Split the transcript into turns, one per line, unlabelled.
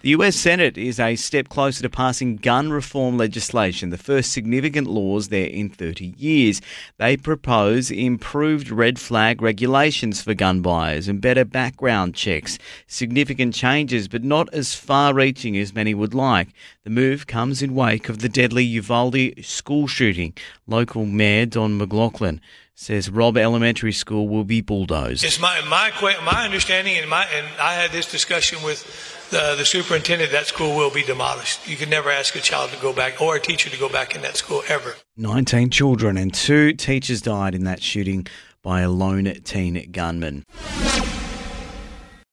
The US Senate is a step closer to passing gun reform legislation, the first significant laws there in 30 years. They propose improved red flag regulations for gun buyers and better background checks. Significant changes, but not as far reaching as many would like. The move comes in wake of the deadly Uvalde school shooting. Local Mayor Don McLaughlin says Robb Elementary School will be bulldozed.
It's my my my understanding, and my and I had this discussion with the, the superintendent. That school will be demolished. You can never ask a child to go back or a teacher to go back in that school ever.
Nineteen children and two teachers died in that shooting by a lone teen gunman.